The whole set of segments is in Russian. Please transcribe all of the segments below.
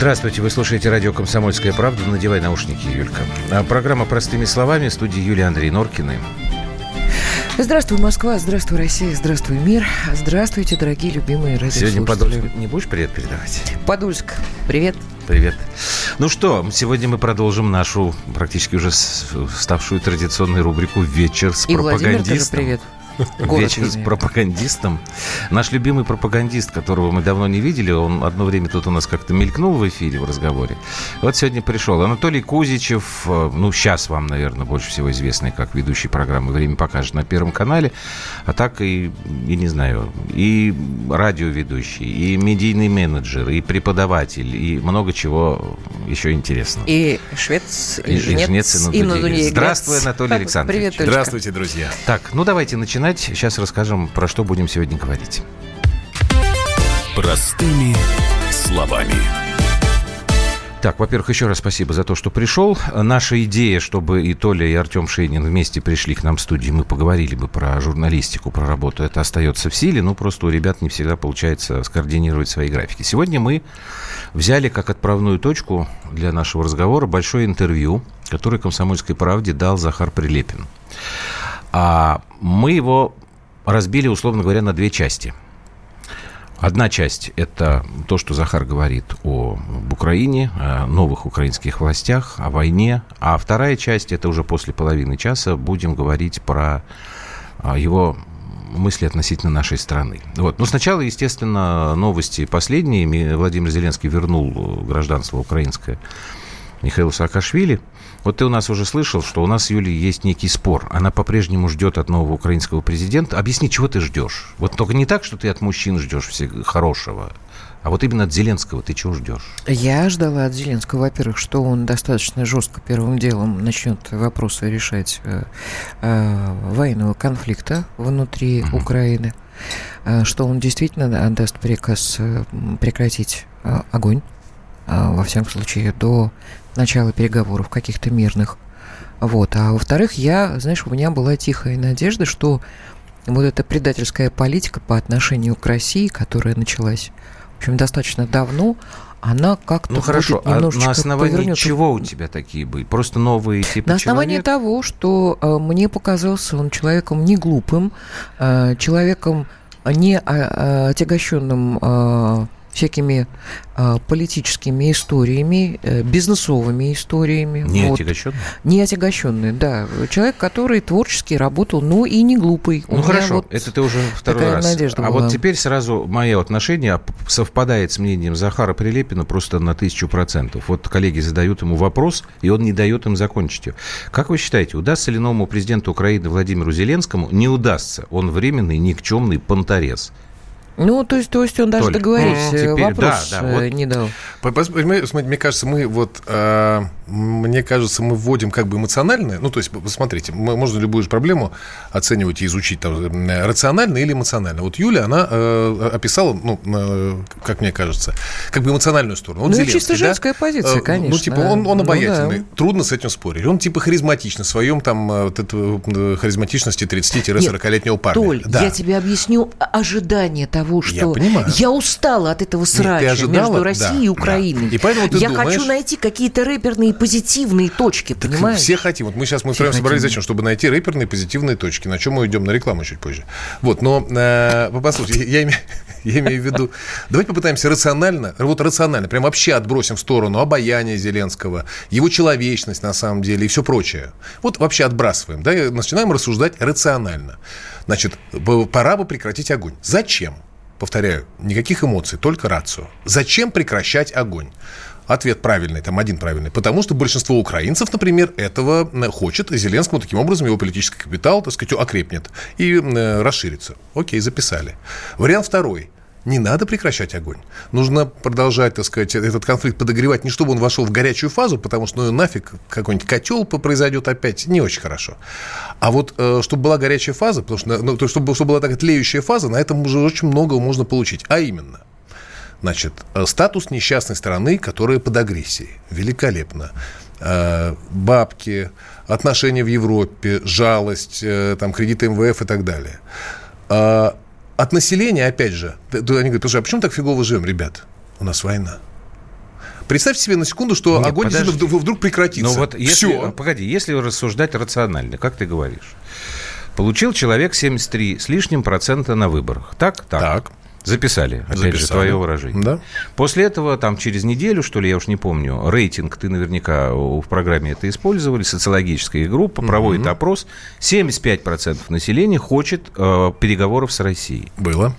Здравствуйте, вы слушаете радио «Комсомольская правда». Надевай наушники, Юлька. А программа «Простыми словами» в студии Юлии Андрей Норкины. Здравствуй, Москва, здравствуй, Россия, здравствуй, мир. Здравствуйте, дорогие любимые радиослушатели. Сегодня Подольск не будешь привет передавать? Подольск, привет. Привет. Ну что, сегодня мы продолжим нашу практически уже ставшую традиционной рубрику «Вечер с И пропагандистом». Владимир тоже привет. Вечер с пропагандистом. Наш любимый пропагандист, которого мы давно не видели, он одно время тут у нас как-то мелькнул в эфире, в разговоре. Вот сегодня пришел Анатолий Кузичев, э, ну, сейчас вам, наверное, больше всего известный как ведущий программы «Время покажет» на Первом канале, а так и, и не знаю, и радиоведущий, и медийный менеджер, и преподаватель, и много чего еще интересного. И швец, и, И- и жнец, жнец, и и. Здравствуй, Анатолий Александрович. Привет, Толечка. Здравствуйте, друзья. Так, ну давайте начинать. Сейчас расскажем, про что будем сегодня говорить. Простыми словами. Так, во-первых, еще раз спасибо за то, что пришел. Наша идея, чтобы и Толя, и Артем Шейнин вместе пришли к нам в студию, мы поговорили бы про журналистику, про работу, это остается в силе, но просто у ребят не всегда получается скоординировать свои графики. Сегодня мы взяли как отправную точку для нашего разговора большое интервью, которое «Комсомольской правде» дал Захар Прилепин. А мы его разбили, условно говоря, на две части – Одна часть – это то, что Захар говорит о об Украине, о новых украинских властях, о войне. А вторая часть – это уже после половины часа будем говорить про а, его мысли относительно нашей страны. Вот. Но сначала, естественно, новости последние. Ми- Владимир Зеленский вернул гражданство украинское Михаилу Саакашвили. Вот ты у нас уже слышал, что у нас с Юлей есть некий спор. Она по-прежнему ждет от нового украинского президента. Объясни, чего ты ждешь? Вот только не так, что ты от мужчин ждешь всег- хорошего, а вот именно от Зеленского ты чего ждешь? Я ждала от Зеленского, во-первых, что он достаточно жестко первым делом начнет вопросы решать э, э, военного конфликта внутри Мгм. Украины, э, что он действительно отдаст приказ э, прекратить э, огонь, э, во всяком случае, до начала переговоров каких-то мирных. Вот. А во-вторых, я, знаешь, у меня была тихая надежда, что вот эта предательская политика по отношению к России, которая началась, в общем, достаточно давно, она как-то Ну хорошо, будет а на основании повернется. чего у тебя такие были? Просто новые типы На основании человек? того, что э, мне показался он человеком не глупым, э, человеком не а, а, отягощенным э, всякими э, политическими историями, э, бизнесовыми историями. Не Вот. отягощенный? Не отягощенный, да. Человек, который творчески работал, но и не глупый. Ну хорошо, вот это ты уже второй раз. надежда а была. вот теперь сразу мое отношение совпадает с мнением Захара Прилепина просто на тысячу процентов. Вот коллеги задают ему вопрос, и он не дает им закончить ее. Как вы считаете, удастся ли новому президенту Украины Владимиру Зеленскому? Не удастся. Он временный, никчемный понторез. Ну, то есть, то есть он даже Толь, договорить ну, теперь, вопрос да, да, э, вот. не дал. Мне кажется, мы вот, э, мне кажется, мы вводим как бы эмоциональное, ну, то есть, посмотрите, можно любую же проблему оценивать и изучить там, э, рационально или эмоционально. Вот Юля, она э, описала, ну, э, как мне кажется, как бы эмоциональную сторону. Вот Ну, Зеленский, чисто да? женская позиция, Э, конечно. Ну, типа, он, он Ну, обаятельный, да. трудно с этим спорить. Он, типа, харизматичный, в своем там, вот это, харизматичности 30-40-летнего парня. Толь, Да. я тебе объясню ожидание того, что Я понимаю. я устала от этого Нет, срача ожидала? между Россией Да, и да. Украиной. И поэтому ты я думаешь- хочу найти какие-то рэперные позитивные точки, Так понимаешь? все хотим. Вот мы сейчас мы Все втроем собрались хотим. зачем? Чтобы найти рэперные позитивные точки. На чем мы уйдем на рекламу чуть позже. Вот, но э, послушайте, я, име- я имею в виду... Давайте попытаемся рационально, вот рационально, прям вообще отбросим в сторону обаяние Зеленского, его человечность на самом деле и все прочее. Вот вообще отбрасываем, да, и начинаем рассуждать рационально. Значит, пора бы прекратить огонь. Зачем? Повторяю, никаких эмоций, только рацию. Зачем прекращать огонь? Ответ правильный, там один правильный. Потому что большинство украинцев, например, этого э, хочет. И Зеленскому таким образом его политический капитал, так сказать, окрепнет и э, расширится. Окей, записали. Вариант второй. Не надо прекращать огонь. Нужно продолжать, так сказать, этот конфликт подогревать, не чтобы он вошел в горячую фазу, потому что, ну, нафиг, какой-нибудь котел произойдет опять, не очень хорошо. А вот, э, чтобы была горячая фаза, потому что, ну, то, чтобы, чтобы была такая тлеющая фаза, на этом уже очень много можно получить. А именно, Значит, э, статус несчастной страны, которая под агрессией. Великолепно. Э, Бабки, отношения в Европе, жалость, там, кредиты МВФ и так далее. От населения, опять же, они говорят, слушай, а почему так фигово живем, ребят? У нас война. Представьте себе на секунду, что Нет, огонь подожди. вдруг прекратится. Ну вот если, Все. Погоди, если рассуждать рационально, как ты говоришь, получил человек 73 с лишним процента на выборах. Так? Так. так. Записали, опять Записали. же, твое выражение. Да. После этого, там, через неделю, что ли, я уж не помню, рейтинг, ты наверняка в программе это использовали, социологическая группа проводит угу. опрос, 75% населения хочет э, переговоров с Россией. Было.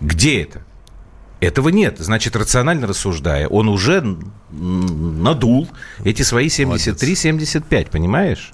Где это? Этого нет. Значит, рационально рассуждая, он уже надул эти свои 73-75, понимаешь?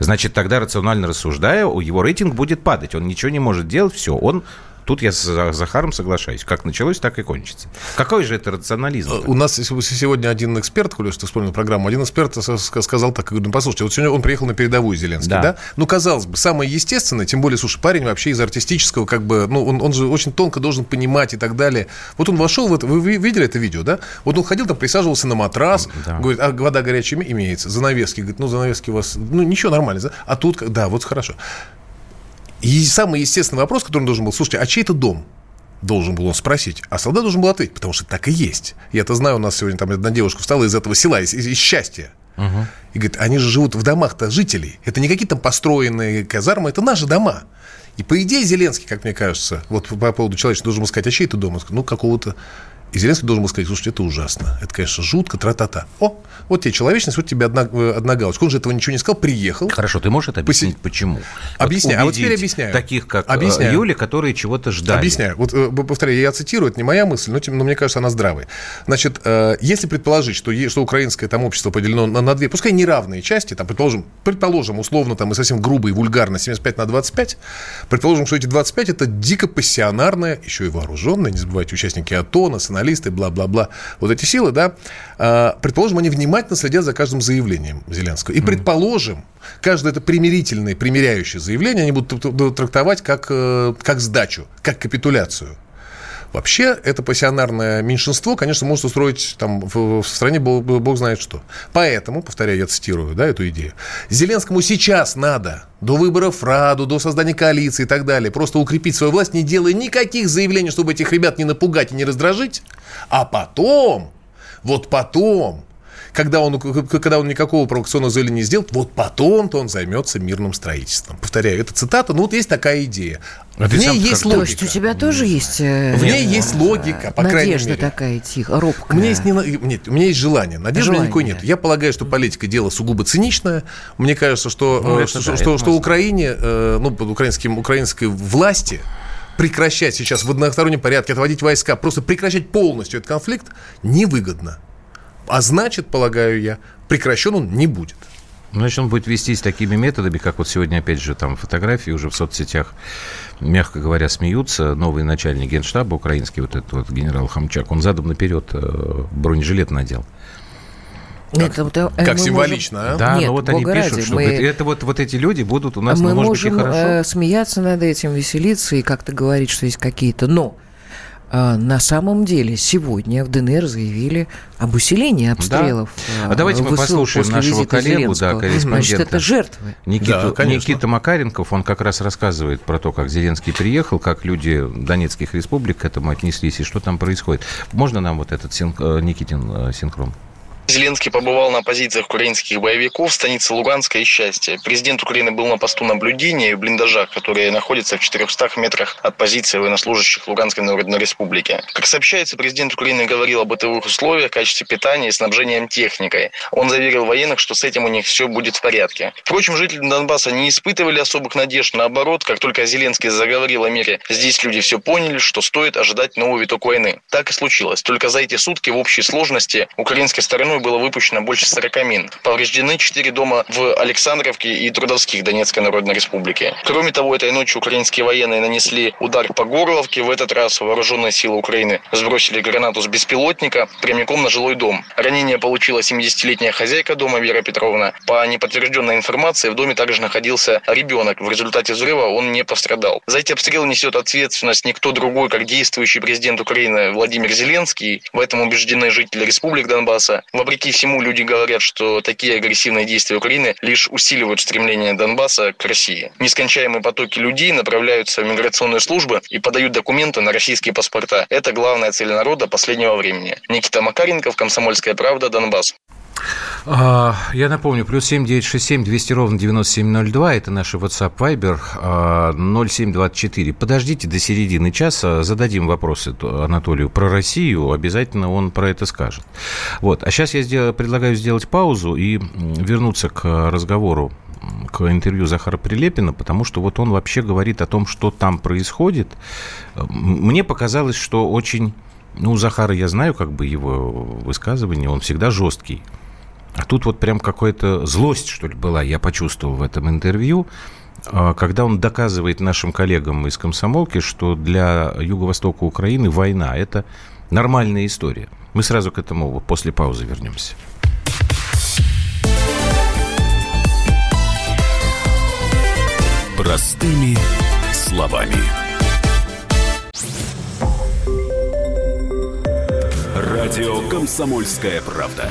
Значит, тогда рационально рассуждая, его рейтинг будет падать. Он ничего не может делать, все, он Тут я с Захаром соглашаюсь. Как началось, так и кончится. Какой же это рационализм? У нас сегодня один эксперт, Хуля, что вспомнил программу, один эксперт сказал так, говорю, ну, послушайте, вот сегодня он приехал на передовую Зеленский, да? да? Ну, казалось бы, самое естественное, тем более, слушай, парень вообще из артистического, как бы, ну, он, он же очень тонко должен понимать и так далее. Вот он вошел в это, вы видели это видео, да? Вот он ходил там, присаживался на матрас, да. говорит, а вода горячая имеется, занавески, говорит, ну, занавески у вас, ну, ничего, нормально? А тут, да, вот хорошо. И самый естественный вопрос, который он должен был, слушайте, а чей это дом? Должен был он спросить, а солдат должен был ответить, потому что так и есть. Я-то знаю, у нас сегодня там одна девушка встала из этого села, из, из, из счастья. Угу. И говорит, они же живут в домах-то жителей. Это не какие-то построенные казармы, это наши дома. И по идее Зеленский, как мне кажется, вот по поводу человечества должен был сказать, а чей это дом? Ну, какого-то и Зеленский должен был сказать, слушайте, это ужасно. Это, конечно, жутко, тра-та-та. О, вот тебе человечность, вот тебе одна, э, одна галочка. Он же этого ничего не сказал, приехал. Хорошо, ты можешь это объяснить, Поси... почему? Объясняю, вот а вот теперь объясняю. Таких, как э, объясняю. Юля, которые чего-то ждали. Объясняю. Вот, э, повторяю, я цитирую, это не моя мысль, но, но мне кажется, она здравая. Значит, если предположить, что, что украинское там общество поделено на, на две, пускай неравные части, там, предположим, предположим, условно, там, и совсем грубо и вульгарно, 75 на 25, предположим, что эти 25 это дико пассионарное, еще и вооруженное, не забывайте, участники АТО, националисты, бла-бла-бла, бла, вот эти силы, да, а, предположим, они внимательно следят за каждым заявлением Зеленского. И предположим, каждое это примирительное, примиряющее заявление они будут трактовать как, э, как сдачу, как капитуляцию. Вообще, это пассионарное меньшинство, конечно, может устроить там в, в стране бог, бог знает что. Поэтому, повторяю, я цитирую да, эту идею, Зеленскому сейчас надо до выборов Раду, до создания коалиции и так далее, просто укрепить свою власть, не делая никаких заявлений, чтобы этих ребят не напугать и не раздражить, а потом, вот потом, когда он, когда он никакого провокационного заявления не сделает, вот потом-то он займется мирным строительством. Повторяю, это цитата, ну вот есть такая идея. А в ней есть логика. То есть у тебя тоже есть... Э, в ней есть логика, по крайней мере. такая тихая, робкая. У меня есть, не, нет, у меня есть желание. Надежды желание. никакой нет. Я полагаю, что политика дело сугубо циничное. Мне кажется, что, ну, э, что, да, что, что Украине, э, ну, под украинским, украинской власти прекращать сейчас в одностороннем порядке, отводить войска, просто прекращать полностью этот конфликт невыгодно. А значит, полагаю я, прекращен он не будет. Значит, он будет вестись такими методами, как вот сегодня, опять же, там фотографии уже в соцсетях, мягко говоря, смеются. Новый начальник генштаба украинский, вот этот вот генерал Хамчак, он задом наперед э, бронежилет надел. Как, это, как символично, можем... а? Да, Нет, но вот они пишут, ради, что мы... это вот, вот эти люди будут у нас, мы ну, может быть, и хорошо. Э, смеяться над этим, веселиться и как-то говорить, что есть какие-то... Но на самом деле сегодня в ДНР заявили об усилении обстрелов. Да. А давайте мы послушаем нашего коллегу, да, корреспондента. Значит, это жертвы. Никиту, да, Никита Макаренков, он как раз рассказывает про то, как Зеленский приехал, как люди Донецких республик к этому отнеслись и что там происходит. Можно нам вот этот синх... Э, Никитин э, синхрон? Зеленский побывал на позициях украинских боевиков в станице Луганска и Счастье. Президент Украины был на посту наблюдения в блиндажах, которые находятся в 400 метрах от позиции военнослужащих Луганской Народной Республики. Как сообщается, президент Украины говорил об бытовых условиях, качестве питания и снабжением техникой. Он заверил военных, что с этим у них все будет в порядке. Впрочем, жители Донбасса не испытывали особых надежд. Наоборот, как только Зеленский заговорил о мире, здесь люди все поняли, что стоит ожидать новый виток войны. Так и случилось. Только за эти сутки в общей сложности украинской стороной было выпущено больше 40 мин. Повреждены 4 дома в Александровке и Трудовских Донецкой Народной Республики. Кроме того, этой ночью украинские военные нанесли удар по Горловке. В этот раз вооруженные силы Украины сбросили гранату с беспилотника прямиком на жилой дом. Ранение получила 70-летняя хозяйка дома Вера Петровна. По неподтвержденной информации, в доме также находился ребенок. В результате взрыва он не пострадал. За эти обстрелы несет ответственность никто другой, как действующий президент Украины Владимир Зеленский. В этом убеждены жители республик Донбасса. В Вопреки всему, люди говорят, что такие агрессивные действия Украины лишь усиливают стремление Донбасса к России. Нескончаемые потоки людей направляются в миграционные службы и подают документы на российские паспорта. Это главная цель народа последнего времени. Никита Макаренков, Комсомольская правда, Донбасс. А, я напомню, плюс семь девять шесть семь двести ровно девяносто семь ноль два. Это наши WhatsApp Viber а, ноль семь двадцать четыре. Подождите до середины часа, зададим вопросы Анатолию про Россию. Обязательно он про это скажет. Вот. А сейчас я предлагаю сделать паузу и вернуться к разговору к интервью Захара Прилепина, потому что вот он вообще говорит о том, что там происходит. Мне показалось, что очень... Ну, Захара я знаю, как бы его высказывание, он всегда жесткий. А тут вот прям какая-то злость, что ли, была, я почувствовал в этом интервью, а, когда он доказывает нашим коллегам из комсомолки, что для Юго-Востока Украины война – это нормальная история. Мы сразу к этому после паузы вернемся. Простыми словами. Радио «Комсомольская правда».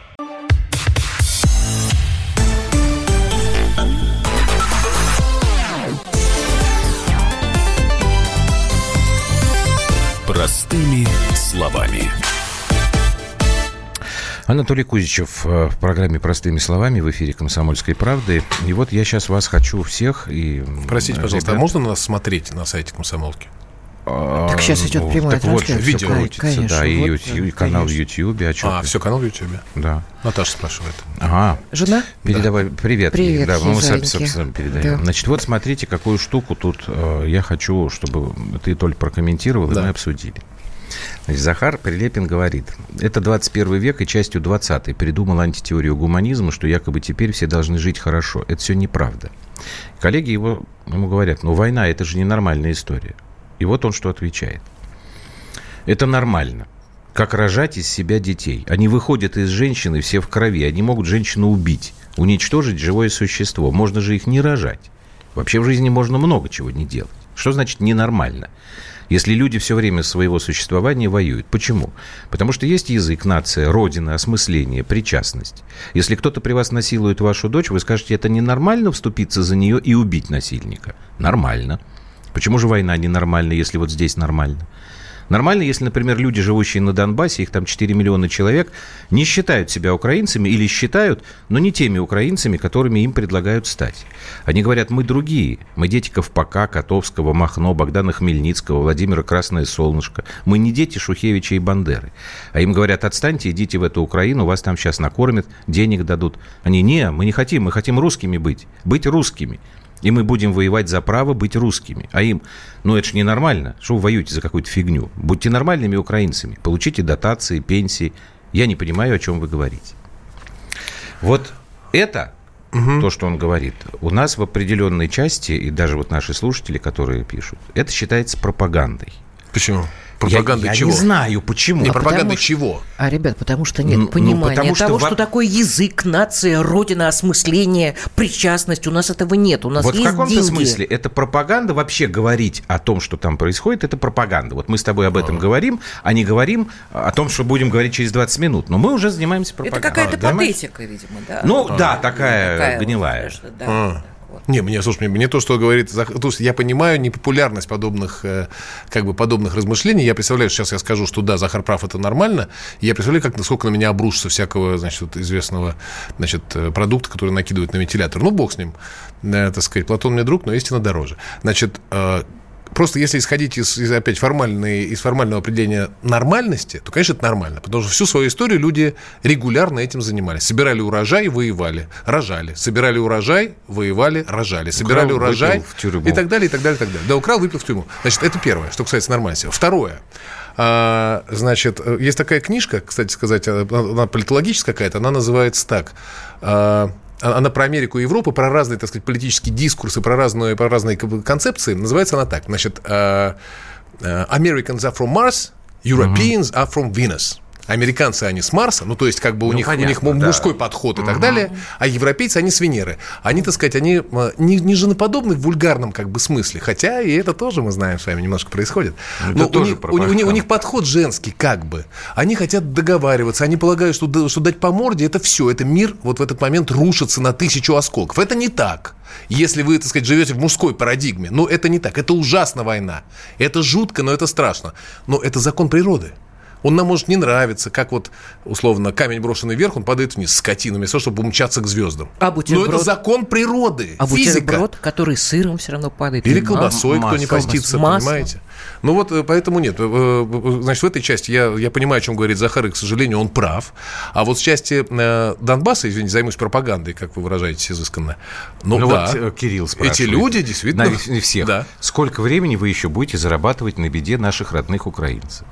Словами. Анатолий Кузичев э, в программе «Простыми словами» в эфире «Комсомольской правды». И вот я сейчас вас хочу всех и... Простите, э, пожалуйста, а ребят... а можно нас смотреть на сайте «Комсомолки»? Так сейчас идет ну, прямая так трансляция. Вот, видео крутится, конечно, да, и, вот, YouTube, и канал в Ютьюбе. А, а все, канал в Ютьюбе? Да. Наташа спрашивает. Ага. Жена? Передавай, да. привет. Привет, да, мы сами, сами передаем. Да. Значит, вот смотрите, какую штуку тут э, я хочу, чтобы ты только прокомментировал, да. и мы обсудили. Значит, Захар Прилепин говорит, это 21 век и частью 20 придумал антитеорию гуманизма, что якобы теперь все должны жить хорошо. Это все неправда. Коллеги его, ему говорят, ну война это же ненормальная история. И вот он что отвечает. Это нормально. Как рожать из себя детей. Они выходят из женщины все в крови. Они могут женщину убить, уничтожить живое существо. Можно же их не рожать. Вообще в жизни можно много чего не делать. Что значит ненормально? Если люди все время своего существования воюют. Почему? Потому что есть язык, нация, родина, осмысление, причастность. Если кто-то при вас насилует вашу дочь, вы скажете, это ненормально вступиться за нее и убить насильника? Нормально. Почему же война ненормальна, если вот здесь нормально? Нормально, если, например, люди, живущие на Донбассе, их там 4 миллиона человек, не считают себя украинцами или считают, но не теми украинцами, которыми им предлагают стать. Они говорят, мы другие. Мы дети Ковпака, Котовского, Махно, Богдана Хмельницкого, Владимира Красное Солнышко. Мы не дети Шухевича и Бандеры. А им говорят, отстаньте, идите в эту Украину, вас там сейчас накормят, денег дадут. Они, не, мы не хотим, мы хотим русскими быть, быть русскими. И мы будем воевать за право быть русскими. А им, ну это же ненормально. Что вы воюете за какую-то фигню? Будьте нормальными украинцами. Получите дотации, пенсии. Я не понимаю, о чем вы говорите. Вот это угу. то, что он говорит, у нас в определенной части, и даже вот наши слушатели, которые пишут, это считается пропагандой. Почему? Пропаганда я, чего? Я не знаю, почему. Не а пропаганда что, чего? А, ребят, потому что нет ну, понимания потому что того, во... что такое язык, нация, родина, осмысление, причастность. У нас этого нет. У нас вот есть в каком-то деньги. смысле это пропаганда вообще говорить о том, что там происходит, это пропаганда. Вот мы с тобой об этом а. говорим, а не говорим о том, что будем говорить через 20 минут. Но мы уже занимаемся пропагандой. Это какая-то а, патетика, видимо, да? Ну, а. да, такая, такая гнилая. Вот, да. А. Вот. Не, мне, слушай, мне, мне то, что говорит... То есть я понимаю непопулярность подобных, э, как бы, подобных размышлений. Я представляю, сейчас я скажу, что да, Захар прав, это нормально. Я представляю, как, насколько на меня обрушится всякого, значит, вот, известного, значит, э, продукта, который накидывают на вентилятор. Ну, бог с ним. Э, так сказать, Платон мне друг, но истина дороже. Значит, э, просто если исходить из, из опять формальной, из формального определения нормальности, то, конечно, это нормально. Потому что всю свою историю люди регулярно этим занимались. Собирали урожай, воевали, рожали. Собирали урожай, воевали, рожали. Собирали украл, урожай и так далее, и так далее, и так далее. Да, украл, выпил в тюрьму. Значит, это первое, что касается нормальности. Второе. А, значит, есть такая книжка, кстати сказать, она политологическая какая-то, она называется так. А, она про Америку и Европу, про разные, так сказать, политические дискурсы, про разные, про разные концепции. Называется она так. Значит, Americans are from Mars, Europeans are from Venus. Американцы, они с Марса, ну, то есть, как бы у, ну, них, понятно, у них мужской подход и угу. так далее, а европейцы, они с Венеры. Они, так сказать, они э, не, не женоподобны в вульгарном, как бы, смысле, хотя и это тоже, мы знаем, с вами немножко происходит. Это Но тоже у, них, у, у, у них подход женский, как бы. Они хотят договариваться, они полагают, что, что дать по морде, это все, это мир вот в этот момент рушится на тысячу осколков. Это не так. Если вы, так сказать, живете в мужской парадигме, но это не так. Это ужасно война. Это жутко, но это страшно. Но это закон природы. Он нам может не нравиться, как вот, условно, камень брошенный вверх, он падает вниз, скотина, вместо того, чтобы умчаться к звездам. А бутерброд? Но это закон природы, а физика. бутерброд, который сыром все равно падает. Или колбасой, кто не постится, понимаете? Ну вот, э, поэтому нет. Э, э, значит, в этой части я, я понимаю, о чем говорит Захар, и, к сожалению, он прав. А вот в части Донбасса, извините, займусь пропагандой, как вы выражаетесь изысканно. Ну, ну да, вот Кирилл спрашивает. Эти люди действительно... На всех. Да. Сколько времени вы еще будете зарабатывать на беде наших родных украинцев?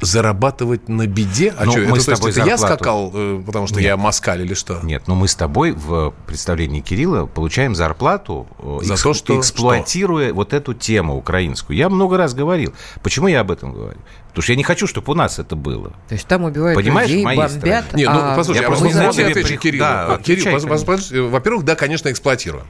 Зарабатывать на беде? А ну, что, мы это, с тобой есть, это я скакал, э, потому что Нет. я москаль или что? Нет, но мы с тобой в представлении Кирилла получаем зарплату, э, За экс, то, что, эксплуатируя что? вот эту тему украинскую. Я много раз говорил. Почему я об этом говорю? Потому что я не хочу, чтобы у нас это было. То есть там убивают Понимаешь, людей, бомбят. Стране. Нет, ну, послушай, я, я просто не знаю, отвечу Кириллу. Да, Кирилл, во-первых, да, конечно, эксплуатируем.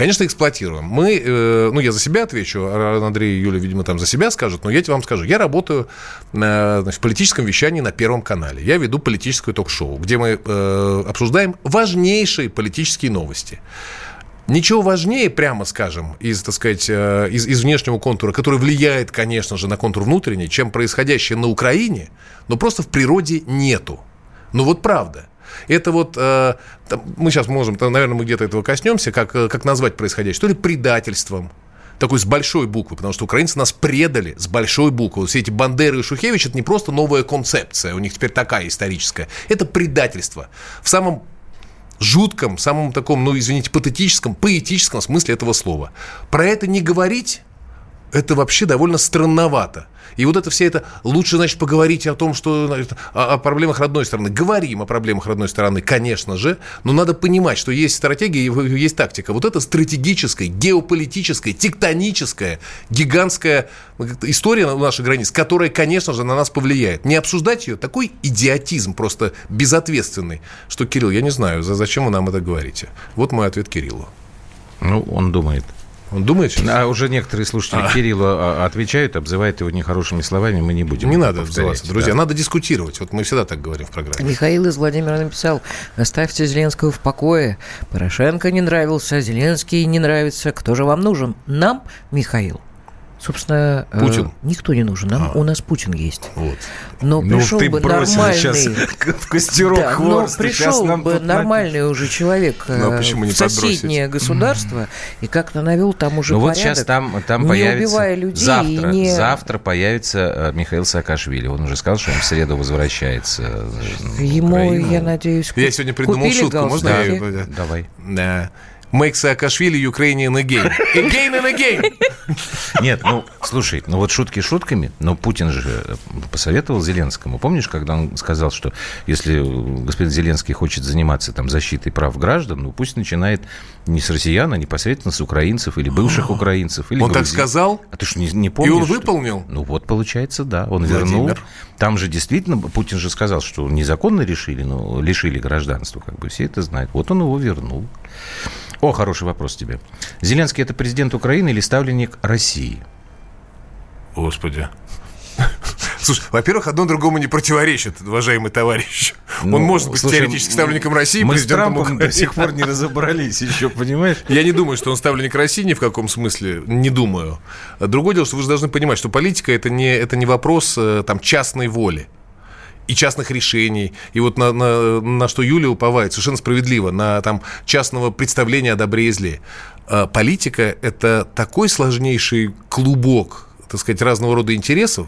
Конечно, эксплуатируем. Мы, э, ну, я за себя отвечу, а Андрей и Юля, видимо, там за себя скажут, но я тебе вам скажу. Я работаю на, значит, в политическом вещании на Первом канале. Я веду политическое ток-шоу, где мы э, обсуждаем важнейшие политические новости. Ничего важнее, прямо скажем, из, так сказать, э, из, из внешнего контура, который влияет, конечно же, на контур внутренний, чем происходящее на Украине, но просто в природе нету. Ну вот правда. Это вот, э, мы сейчас можем, наверное, мы где-то этого коснемся, как, э, как назвать происходящее, что ли предательством, такой с большой буквы, потому что украинцы нас предали с большой буквы. Все эти Бандеры и Шухевич – это не просто новая концепция, у них теперь такая историческая. Это предательство. В самом жутком, самом таком, ну, извините, патетическом, поэтическом смысле этого слова. Про это не говорить – это вообще довольно странновато. И вот это все это, лучше, значит, поговорить о том, что значит, о, о проблемах родной страны. Говорим о проблемах родной страны, конечно же, но надо понимать, что есть стратегия, есть тактика. Вот это стратегическая, геополитическая, тектоническая, гигантская история у наших границ, которая, конечно же, на нас повлияет. Не обсуждать ее, такой идиотизм просто безответственный, что, Кирилл, я не знаю, зачем вы нам это говорите. Вот мой ответ Кириллу. Ну, он думает. Он думает сейчас? А уже некоторые слушатели а. Кириллу а, отвечают, обзывают его нехорошими словами, мы не будем. Не надо обзываться, друзья, да. надо дискутировать. Вот мы всегда так говорим в программе. Михаил из Владимира написал, оставьте Зеленского в покое. Порошенко не нравился, Зеленский не нравится. Кто же вам нужен? Нам, Михаил. Собственно, э, Путин. Э, никто не нужен. Нам, а. У нас Путин есть. Вот. Но ну, пришел бы нормальный... сейчас в костерок да, хворост. Но пришел нам бы нормальный уже человек ну, э, в соседнее государство и как-то навел там уже ну, порядок. вот сейчас там, там не появится... убивая людей завтра, не... завтра появится э, Михаил Саакашвили. Он уже сказал, что он в среду возвращается Ему, я надеюсь, Я сегодня придумал шутку. Можно я... Давай. Да. Make Saakashvili Ukrainian again. Again and again. Нет, ну, слушай, ну вот шутки шутками, но Путин же посоветовал Зеленскому. Помнишь, когда он сказал, что если господин Зеленский хочет заниматься там защитой прав граждан, ну пусть начинает не с россиян, а непосредственно с украинцев или бывших украинцев. Или он грузин. так сказал? А ты что, не, не помнишь? И он выполнил? Что? Ну вот, получается, да. Он Владимир. вернул. Там же действительно, Путин же сказал, что незаконно решили, но лишили гражданства, как бы все это знают. Вот он его вернул. О, хороший вопрос тебе. Зеленский это президент Украины или ставленник России? Господи. Слушай, во-первых, одно другому не противоречит, уважаемый товарищ. Ну, Он может быть слушай, теоретически ставленником России, мы президентом с Трампом Украины. до сих пор не разобрались еще, понимаешь? Я не думаю, что он ставленник России ни в каком смысле, не думаю. Другое дело, что вы же должны понимать, что политика это не, это не вопрос э, там, частной воли и частных решений. И вот на, на, на что Юля уповает совершенно справедливо, на там, частного представления о добре и зле. А политика – это такой сложнейший клубок, так сказать, разного рода интересов,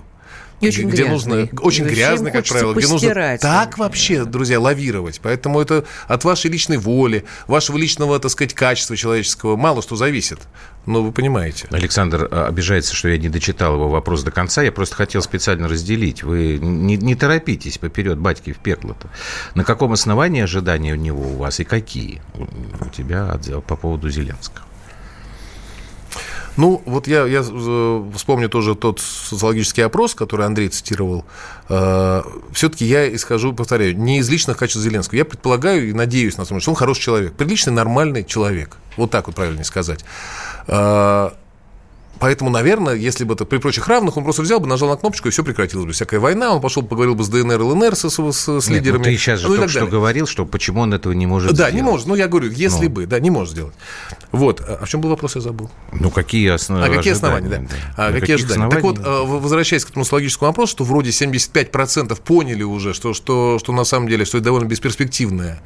И очень где грязный. нужно очень грязный, как правило, где нужно так вообще, друзья, лавировать. Поэтому это от вашей личной воли, вашего личного, так сказать, качества человеческого мало что зависит. Ну, вы понимаете. Александр а, обижается, что я не дочитал его вопрос до конца. Я просто хотел специально разделить. Вы не, не торопитесь поперед батьки в пекло-то. На каком основании ожидания у него у вас и какие у тебя по поводу Зеленского? Ну, вот я, я э, вспомню тоже тот социологический опрос, который Андрей цитировал. Э, Все-таки я исхожу, повторяю, не из личных качеств Зеленского. Я предполагаю и надеюсь, на деле, что он хороший человек. Приличный, нормальный человек. Вот так вот правильно сказать. Поэтому, наверное, если бы это при прочих равных, он просто взял бы, нажал на кнопочку, и все прекратилось бы. Всякая война, он пошел, поговорил бы с ДНР, ЛНР, с, с, с Нет, лидерами. ну ты сейчас же ну только что далее. говорил, что почему он этого не может Да, сделать. не может. Ну, я говорю, если Ну. бы, да, не может сделать. Вот. А в чем был вопрос, я забыл. Ну, какие основы А какие основания, да? А, На какие ожидания? Так вот, в- возвращаясь к этому социологическому вопросу, что вроде 75% поняли уже, что, что, что на самом деле, что это довольно бесперспективная,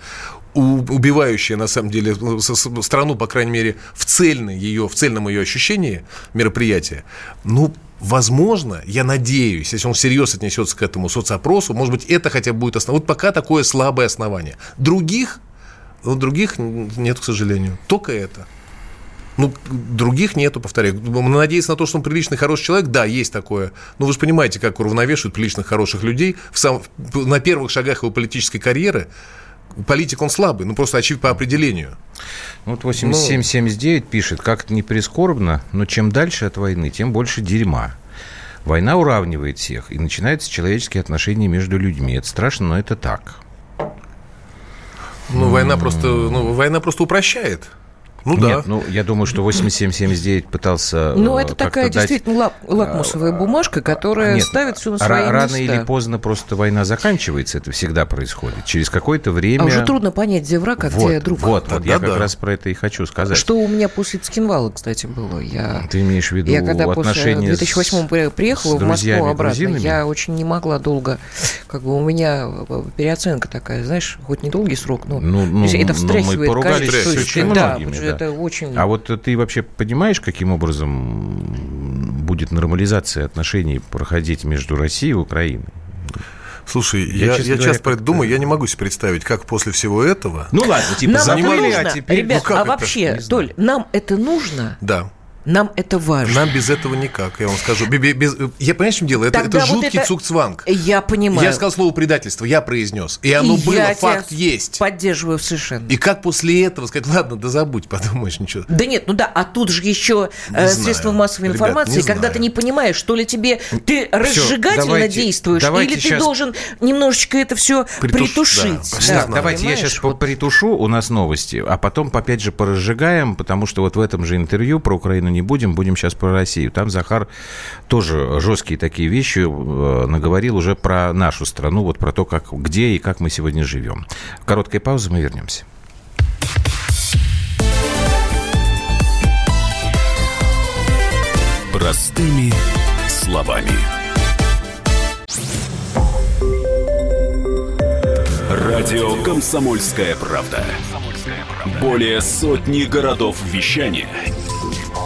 у- убивающая на самом деле ну, страну, по крайней мере, в цельной ее, в цельном ее ощущении мероприятия. Ну, Возможно, я надеюсь, если он всерьез отнесется к этому соцопросу, может быть, это хотя бы будет основание. Вот пока такое слабое основание. Других, ну, других нет, к сожалению. Только это. Ну, других нету, повторяю. Надеяться на то, что он приличный, хороший человек, да, есть такое. Но вы же понимаете, как уравновешивают приличных, хороших людей в сам, на первых шагах его политической карьеры. Политик он слабый, ну просто очевидно по определению. Вот 8779 пишет, как это не прискорбно, но чем дальше от войны, тем больше дерьма. Война уравнивает всех, и начинаются человеческие отношения между людьми. Это страшно, но это так. Ну, война просто, ну, война просто упрощает. Ну да. Нет, ну, я думаю, что 8779 пытался... Ну, э, это как-то такая дать- действительно лак- лакмусовая бумажка, которая Нет, ставит все на свои Рано места. или поздно просто война заканчивается, это всегда происходит. Через какое-то время... А уже трудно понять, где враг, а вот, где друг. Вот, вот, я как раз про это и хочу сказать. Что у меня после Цкинвала, кстати, было. Я, Ты имеешь в виду я когда после отношения с- 2008 при- приехала с в Москву обратно, грузинами? я очень не могла долго, как бы у меня э, переоценка такая, знаешь, хоть недолгий срок, но Ну, ну, это ну, мы встряхивает поругались сущий- очень да, многими, да. Это очень... А вот ты вообще понимаешь, каким образом будет нормализация отношений проходить между Россией и Украиной? Слушай, Я, я, я, говоря, часто про это думаю, я не могу себе представить, как после всего этого... Ну ладно, типа нам это забыли, нужно, а теперь... ребят, ну а это? вообще. Толь, нам это нужно, Да. Нам это важно. Нам без этого никак, я вам скажу. Бе- бе- без- Я понимаешь, в чем дело? Это, Тогда это вот жуткий это- цукцванг. Я понимаю. Я сказал слово предательство, я произнес. И оно И было, я факт тебя есть. Поддерживаю совершенно. И как после этого сказать, ладно, да забудь, подумаешь, ничего. Да нет, ну да, а тут же еще Не э, знаю. средства массовой Ребят, информации, не когда знаю. ты не понимаешь, что ли тебе ты разжигательно давайте- действуешь, давайте или ты должен немножечко это все Притуш- притушить. да, Да, Так, давайте я сейчас Вот. притушу, у нас новости, а потом опять же поразжигаем, потому что вот в этом же интервью про Украину не будем, будем сейчас про Россию. Там Захар тоже жесткие такие вещи э, наговорил уже про нашу страну, вот про то, как, где и как мы сегодня живем. Короткая пауза, мы вернемся. Простыми словами. Радио «Комсомольская правда». Более сотни городов вещания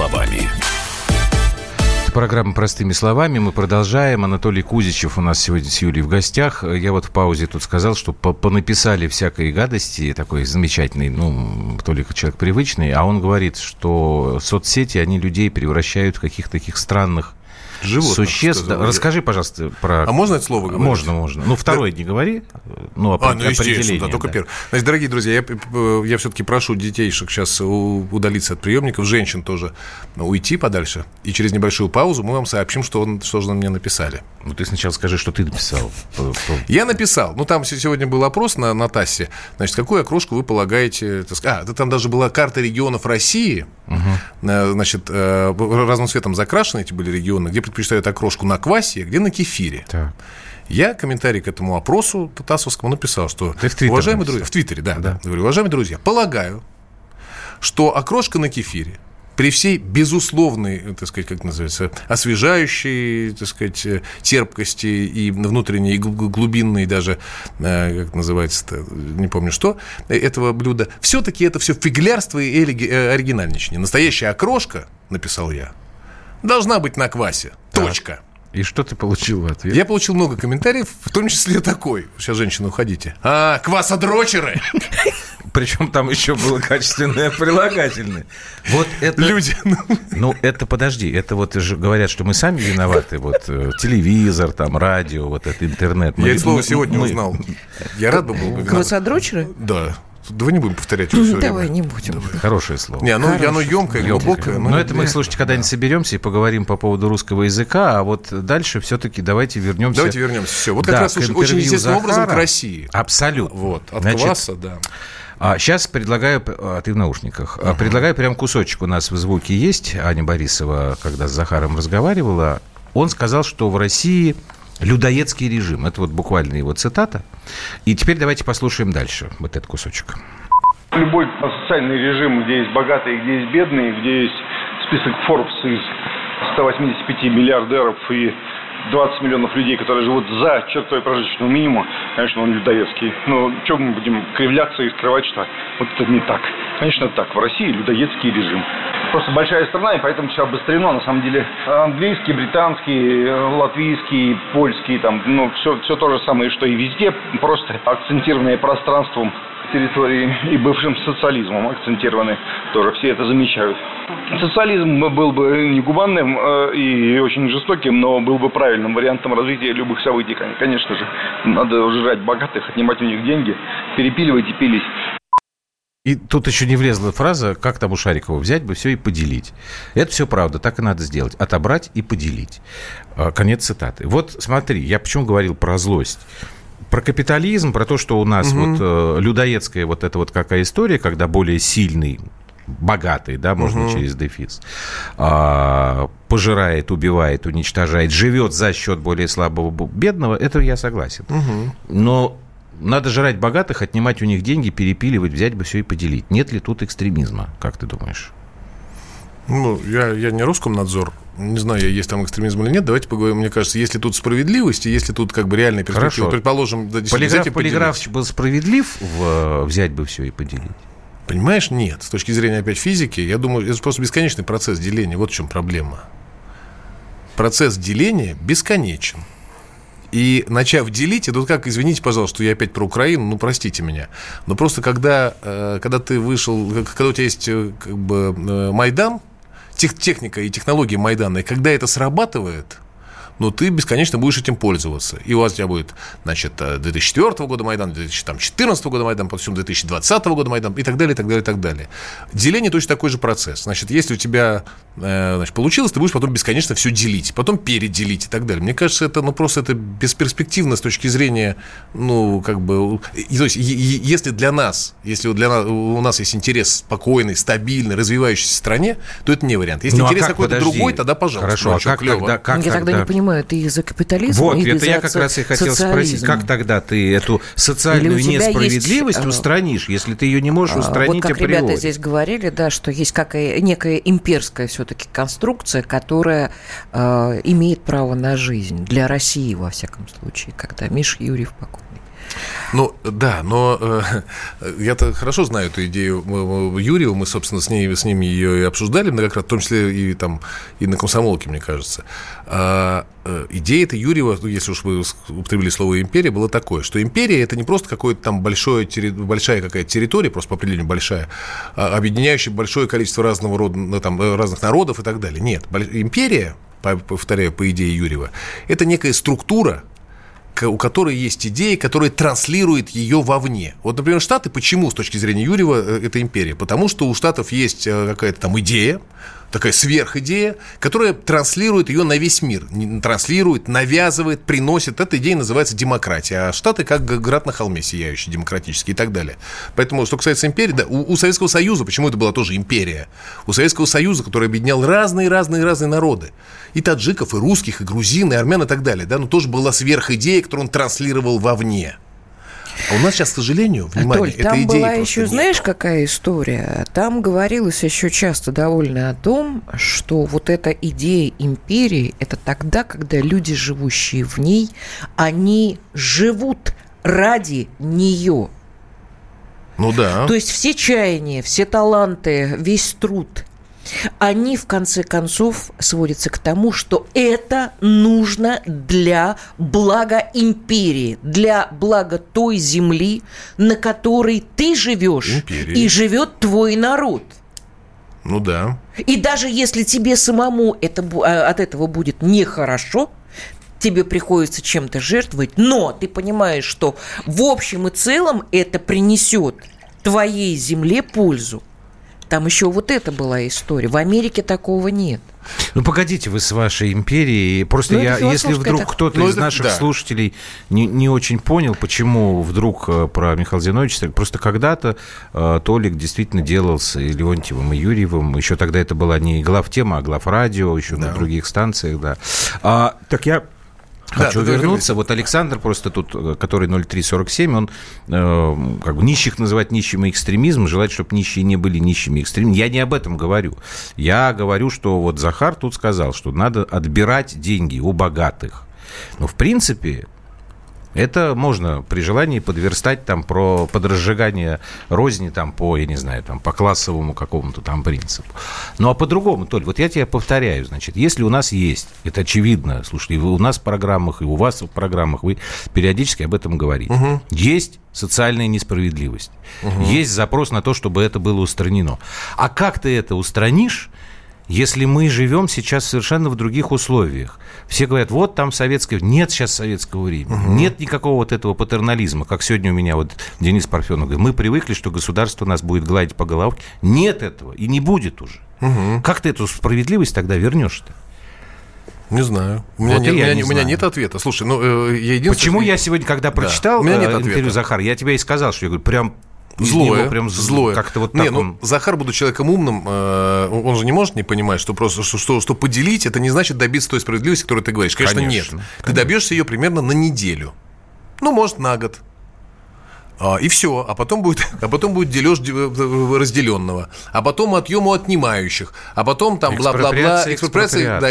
Словами. Программа «Простыми словами». Мы продолжаем. Анатолий Кузичев у нас сегодня с Юлей в гостях. Я вот в паузе тут сказал, что по- понаписали всякой гадости, такой замечательный, ну, то ли человек привычный, а он говорит, что соцсети, они людей превращают в каких-то таких странных Животных, существ. Да, расскажи, пожалуйста, про... А можно это слово говорить? Можно, можно. Ну, второй не говори. Ну, А, опре- ну, определение, да, только да. первый. Значит, дорогие друзья, я, я все-таки прошу детейшек сейчас удалиться от приемников, женщин тоже уйти подальше. И через небольшую паузу мы вам сообщим, что, он, что же мне написали. Ну, ты сначала скажи, что ты написал. Я написал, ну там се- сегодня был опрос на, на ТАССе, значит, какую окрошку вы полагаете, а, да там даже была карта регионов России, Э, значит, э, разным цветом закрашены эти были регионы, где предпочитают окрошку на квасе, а где на кефире. Так. Я комментарий к этому опросу Татасовскому написал, что... Ты в Твиттер уважаемые друзья, в Твиттере, да, да. Говорю, уважаемые друзья, полагаю, что окрошка на кефире при всей безусловной, так сказать, как называется, освежающей, так сказать, э, терпкости и внутренней, и гл- глубинной даже, э, как называется не помню что, этого блюда, все-таки это все фиглярство и э, оригинальничание. Настоящая окрошка, написал я, должна быть на квасе. Точка. И что ты получил в ответ? Я получил много комментариев, в том числе такой. Сейчас, женщины, уходите. А, квасодрочеры! Причем там еще было качественное прилагательное. Вот это... Люди. ну, Ну, это подожди, это вот же говорят, что мы сами виноваты. Вот э, телевизор, там, радио, вот это интернет. Мы- Я это слово мы- сегодня мы- узнал. Я рад бы был. бы. Квасодрочеры? Да. Давай не будем повторять его все Давай, время. не будем. Хорошее слово. Не, оно, Хорошее оно емкое, глубокое. Но это мы, слушайте, когда-нибудь соберемся и поговорим по поводу русского языка, а вот дальше все-таки давайте вернемся. Давайте вернемся. Все. Вот как Да, раз очень, естественным образом к. России. Абсолютно. Вот. От Значит, кваса, да. А сейчас предлагаю, а ты в наушниках, А предлагаю прям кусочек у нас в звуке есть. Аня Борисова, когда с Захаром разговаривала, он сказал, что в России людоедский режим. Это вот буквально его цитата. И теперь давайте послушаем дальше вот этот кусочек. Любой социальный режим, где есть богатые, где есть бедные, где есть список Forbes из 185 миллиардеров и 20 миллионов людей, которые живут за чертой прожиточного минимума, конечно, он людоедский. Но что мы будем кривляться и скрывать, что вот это не так? Конечно, так. В России людоедский режим. Просто большая страна, и поэтому все обострено. На самом деле английский, британский, латвийский, польский, там, ну, все, все то же самое, что и везде, просто акцентированное пространством территории и бывшим социализмом акцентированы тоже. Все это замечают. Социализм был бы не гуманным э, и очень жестоким, но был бы правильным вариантом развития любых событий, кон- конечно же. Надо жрать богатых, отнимать у них деньги, перепиливать и пилить. И тут еще не влезла фраза, как там у Шарикова взять бы все и поделить. Это все правда, так и надо сделать. Отобрать и поделить. А, Конец цитаты. Вот смотри, я почему говорил про злость. Про капитализм, про то, что у нас вот э, людоедская вот эта вот какая история, когда более сильный богатый, да, можно через дефис, а, пожирает, убивает, уничтожает, живет за счет более слабого бедного, это я согласен. Но надо жрать богатых, отнимать у них деньги, перепиливать, взять бы все и поделить. Нет ли тут экстремизма, как ты думаешь? Ну, я, я не Роскомнадзор. Не знаю, есть там экстремизм или нет. Давайте поговорим. Мне кажется, если тут справедливость, и если тут как бы реальная перспектива, Хорошо. предположим, да, Полиграф, и полиграф был справедлив в э, взять бы все и поделить? Понимаешь, нет. С точки зрения опять физики, я думаю, это просто бесконечный процесс деления. Вот в чем проблема. Процесс деления бесконечен. И начав делить, это вот как, извините, пожалуйста, что я опять про Украину, ну, простите меня, но просто когда, э, когда ты вышел, когда у тебя есть э, как бы Майдан, тех, техника и технологии Майдана, и когда это срабатывает, ну, ты бесконечно будешь этим пользоваться. И у вас у тебя будет, значит, э, 2004 года Майдан, 2014 года Майдан, потом 2020 года Майдан и так далее, и так далее, и так далее. Деление точно такой же процесс. Значит, если у тебя э, значит, получилось, ты будешь потом бесконечно все делить, потом переделить и так далее. Мне кажется, это, ну, просто это бесперспективно с точки зрения, ну, как бы, и, то есть, если для нас, если для нас, у нас есть интерес спокойной, стабильной, развивающейся стране, то это не вариант. Если Ну, а интерес как, какой-то подожди. другой, тогда, пожалуйста. Хорошо, ну, а как клёво. тогда, как я тогда не понимаю, ты за капитализм Вот, или это я за как со- раз и хотел спросить, социализм? как тогда ты эту социальную несправедливость есть, э, устранишь, если ты ее не можешь А, устранить Вот как априори? ребята здесь говорили, да, что есть какая некая имперская все-таки конструкция, которая э, имеет право на жизнь для России во всяком случае, когда Миша Юрьев покойный. Ну, да, но э, я-то хорошо знаю эту идею Юрьева. Мы, собственно, с, ней, с ними ее и обсуждали многократно, в том числе и, там, и на комсомолке, мне кажется. А, э, идея эта Юрьева, ну, если уж вы употребили слово «империя», было такое, что империя – это не просто какое-то там большое, большая какая-то территория, просто по определению большая, а объединяющая большое количество разного рода, ну, там, э, разных народов и так далее. Нет, империя, по- повторяю, по идее Юрьева, это некая структура, у которой есть идеи, которая транслирует ее вовне. Вот, например, Штаты, почему с точки зрения Юрьева э, это империя? Потому что у Штатов есть э, какая-то там идея, такая сверхидея, которая транслирует ее на весь мир. Транслирует, навязывает, приносит. Эта идея называется демократия. А Штаты как град на холме сияющий, демократический и так далее. Поэтому, что касается империи, да, у, у Советского Союза, почему это была тоже империя? У Советского Союза, который объединял разные-разные-разные народы. И таджиков, и русских, и грузин, и армян, и так далее. Да, но тоже была сверхидея, которую он транслировал вовне. А у нас сейчас, к сожалению, внимание, Толь, этой там была еще, нет. знаешь, какая история? Там говорилось еще часто довольно о том, что вот эта идея империи, это тогда, когда люди, живущие в ней, они живут ради нее. Ну да. То есть все чаяния, все таланты, весь труд, они в конце концов сводятся к тому, что это нужно для блага империи, для блага той земли, на которой ты живешь Империи. и живет твой народ. Ну да. И даже если тебе самому это, а, от этого будет нехорошо, тебе приходится чем-то жертвовать, но ты понимаешь, что в общем и целом это принесет твоей земле пользу. Там еще вот это была история. В Америке такого нет. Ну, погодите вы с вашей империей. Просто Ну, это я, если вдруг так- кто-то Ну, из это наших да. слушателей не, не очень понял, почему вдруг э, про Михаила Зиновича, просто когда-то э, Толик действительно делался и Леонтьевым, и Юрьевым. Еще тогда это была не главтема, а главрадио, еще на других станциях, да. А, так я Да, Хочу ты- вернуться. Вот Александр просто тут, э, который 0347, он э, как бы нищих называть нищим и экстремизм, желает, чтобы нищие не были нищими и экстремизмом. Я не об этом говорю. Я говорю, что вот Захар тут сказал, что надо отбирать деньги у богатых. Но в принципе это можно при желании подверстать там про подразжигание розни там по, я не знаю, там по классовому какому-то там принципу. Ну а по-другому, Толь, вот я тебе повторяю, значит, если у нас есть, это очевидно, слушай, и у нас в программах, и у вас в программах, вы периодически об этом говорите. Есть социальная несправедливость. Есть запрос на то, чтобы это было устранено. А как ты это устранишь, если мы живем сейчас совершенно в других условиях. Все говорят, вот там советское... Нет сейчас советского времени. Нет никакого вот этого патернализма, как сегодня у меня вот Денис Парфенов говорит. Мы привыкли, что государство нас будет гладить по головке. Нет этого и не будет уже. Как ты эту справедливость тогда вернешь-то? Не знаю. У меня, Вот нет, у меня, не у меня знаю. нет ответа. Слушай, ну, э, я единственное... Почему я сегодня, когда прочитал у меня нет э, ответа. интервью Захара, я тебе и сказал, что я говорю, прям Злое, прям злое. Как-то вот не, так ну, он... Захар, будучи человеком умным, э, он же не может не понимать, что просто что, что, что поделить, это не значит добиться той справедливости, которую ты говоришь. Конечно, Конечно, нет. Ты добьешься ее примерно на неделю. Ну, может, на год. А, и все. А потом будет, а потом будет дележ де- разделенного. А потом отъем у отнимающих. А потом там бла-бла-бла. Экспроприация да,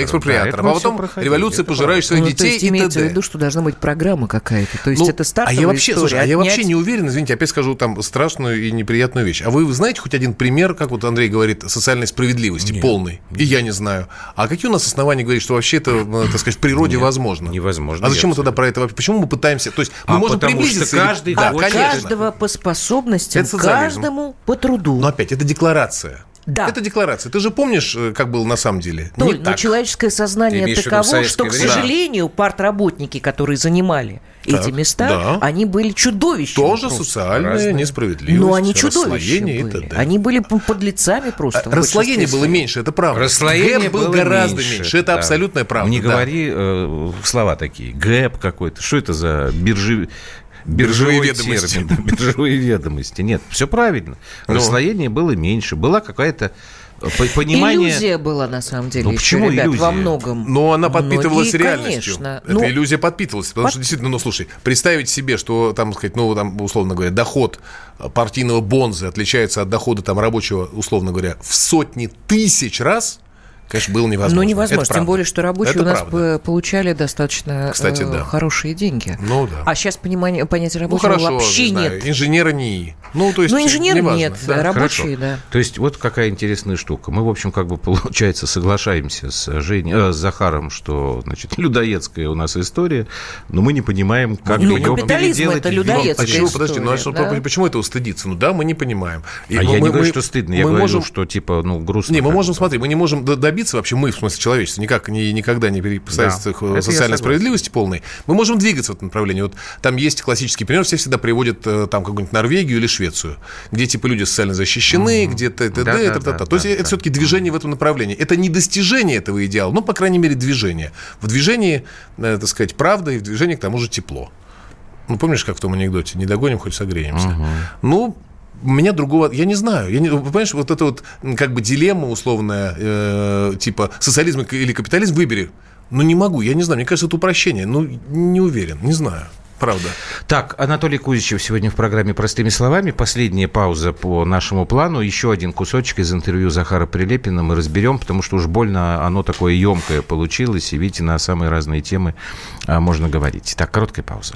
мы а потом проходили, революция пожирающих своих Ну, то детей есть и имеется в виду, что должна быть программа какая-то. То есть Ну, это стартовая а я вообще, история. слушай, а я вообще не уверен, извините, опять скажу там страшную и неприятную вещь. А вы знаете хоть один пример, как вот Андрей говорит, социальной справедливости полной? И я не знаю. А какие у нас основания говорить, что вообще это, ну, так сказать, в природе Нет, возможно? невозможно, А зачем мы тогда про это вообще? Почему мы пытаемся? То есть мы А можем что приблизиться. каждый да, хочет- конечно. Каждого по способностям, Это социализм. каждому по труду. Но опять, это декларация. Да. Это декларация. Ты же помнишь, э, как было на самом деле? Толь, Не но так. человеческое сознание таково, что, к сожалению, партработники, которые занимали Так, эти места, да. они были чудовищами. Тоже просто. социальная Разные. несправедливость. Но они расслоение чудовища и были. т.д. Они были подлецами просто. А, Расслоение было меньше, это правда. Расслоение Гэп был было гораздо меньше, меньше. Это да. абсолютная правда. Не да. говори э, слова такие. Гэп какой-то. Что это за биржи... Биржевые биржевой ведомости. термин, да, биржевые ведомости. Нет, все правильно. Ну. Расслоение было меньше. Была какая-то э, по- понимание... Иллюзия была на самом деле. Ну, еще, почему ребят, иллюзия? во многом. Но она подпитывалась Многие, реальностью. конечно. Эта Ну, иллюзия подпитывалась. Потому под- что действительно, ну слушай, представить себе, что там, сказать, ну, там, условно говоря, доход партийного бонза отличается от дохода там рабочего, условно говоря, в сотни тысяч раз, конечно, было невозможно. Ну, Это невозможно. Тем правда. более, что рабочие Это у нас правда. получали достаточно Кстати, э, да. хорошие деньги. Ну, да. А сейчас понимание, понятие Ну, рабочего хорошо, вообще не знаю, нет. инженера НИИ. Ну, то есть, Ну, инженер неважно, нет, да. рабочие, Хорошо. да. То есть вот какая интересная штука. Мы, в общем, как бы, получается, соглашаемся с, Женей, э, с Захаром, что, значит, людоедская у нас история, но мы не понимаем, как Ну, ее капитализм переделать это людоедская вид- чего, подожди, ну а что, история, да? почему этого стыдиться? Ну да, мы не понимаем. И А мы- я не мы- говорю, мы- что стыдно, я говорю, можем- что, типа, ну, грустно. Не, мы можем, смотри, мы не можем добиться добиться вообще мы, в смысле человечества, никак не, никогда не обстоятельствах Да, это социальной я справедливости полной, мы можем двигаться в этом направлении. Вот там есть классический пример, все всегда приводят э, там какую-нибудь Норвегию или Швецию, где типа люди социально защищены, Мгм. где т.д. Да, да, т.д. да, То есть да, это да. все-таки движение в этом направлении. Это не достижение этого идеала, но, по крайней мере, движение. В движении, э, так сказать, правда, и в движении, к тому же, тепло. Ну, помнишь, как в том анекдоте? Не догоним, хоть согреемся. Ну, у меня другого, я не знаю. Я не, понимаешь, вот это вот как бы дилемма условная, э, типа социализм или капитализм, выбери. Ну, не могу, я не знаю. Мне кажется, это упрощение. Ну, не уверен, не знаю. Правда. Так, Анатолий Кузичев сегодня в программе «Простыми словами». Последняя пауза по нашему плану. Еще один кусочек из интервью Захара Прилепина мы разберем, потому что уж больно оно такое емкое получилось. И видите, на самые разные темы а, можно говорить. Так, короткая пауза.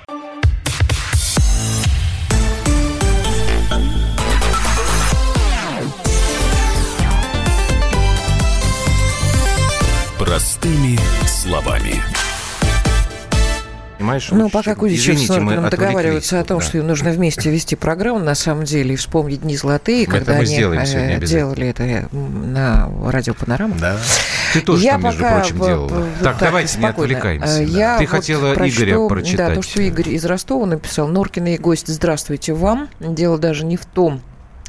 Понимаешь? Ну, вот пока Кузичев с мы Норкиным договариваются о том, тут, что да. им нужно вместе вести программу, на самом деле, и вспомнить Дни Золотые, Это когда мы они э, делали это э, на радио Панорама. Да. Ты тоже я там, между пока прочим, делала. вот Так, давайте не спокойно. отвлекаемся. Э, да. Я Ты вот хотела Игоря прочитать. Да, то, что Игорь из Ростова написал. Норкин и гость, здравствуйте вам. Дело даже не в том,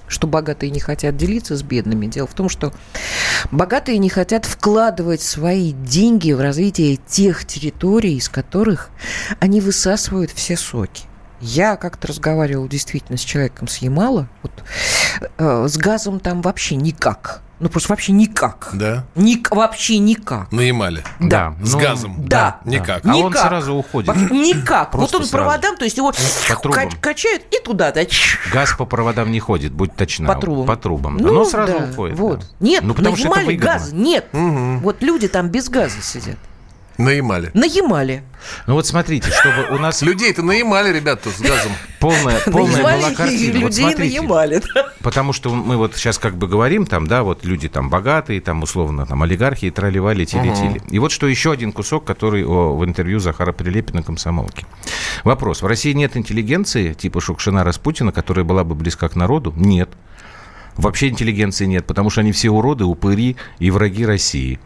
что богатые не хотят делиться с бедными. Дело в том, что богатые не хотят вкладывать свои деньги в развитие тех территорий, из которых они высасывают все соки. Я как-то разговаривала действительно с человеком с Ямала. Вот, э, с газом там вообще никак. Ну, просто вообще никак. Да. Ник- вообще никак. На Ямале. Да, С ну, газом. Да. Никак. А он Никак. сразу уходит. Вообще Никак. Просто вот он сразу. проводам, то есть его По трубам. ка- качают и туда, да. Газ по проводам не ходит, будь точна. По трубам. По трубам. да. Ну, Но сразу да, уходит. Вот. да. Нет, ну, потому на Ямале газа нет. Мгм. Вот люди там без газа сидят. На Ямале. На Ямале. Ну вот смотрите, чтобы у нас Людей-то на Ямале, ребят, тут с газом. полная, полная была картина. Вот людей на смотрите, Ямале. да. Потому что мы вот сейчас как бы говорим, там, да, вот люди там богатые, там, условно, там, олигархи, тролливали, тили И вот что еще один кусок, который о, в интервью Захара Прилепина комсомолки. Вопрос. В России нет интеллигенции, типа Шукшина Распутина, которая была бы близка к народу? Нет. Вообще интеллигенции нет, потому что они все уроды, упыри и враги России.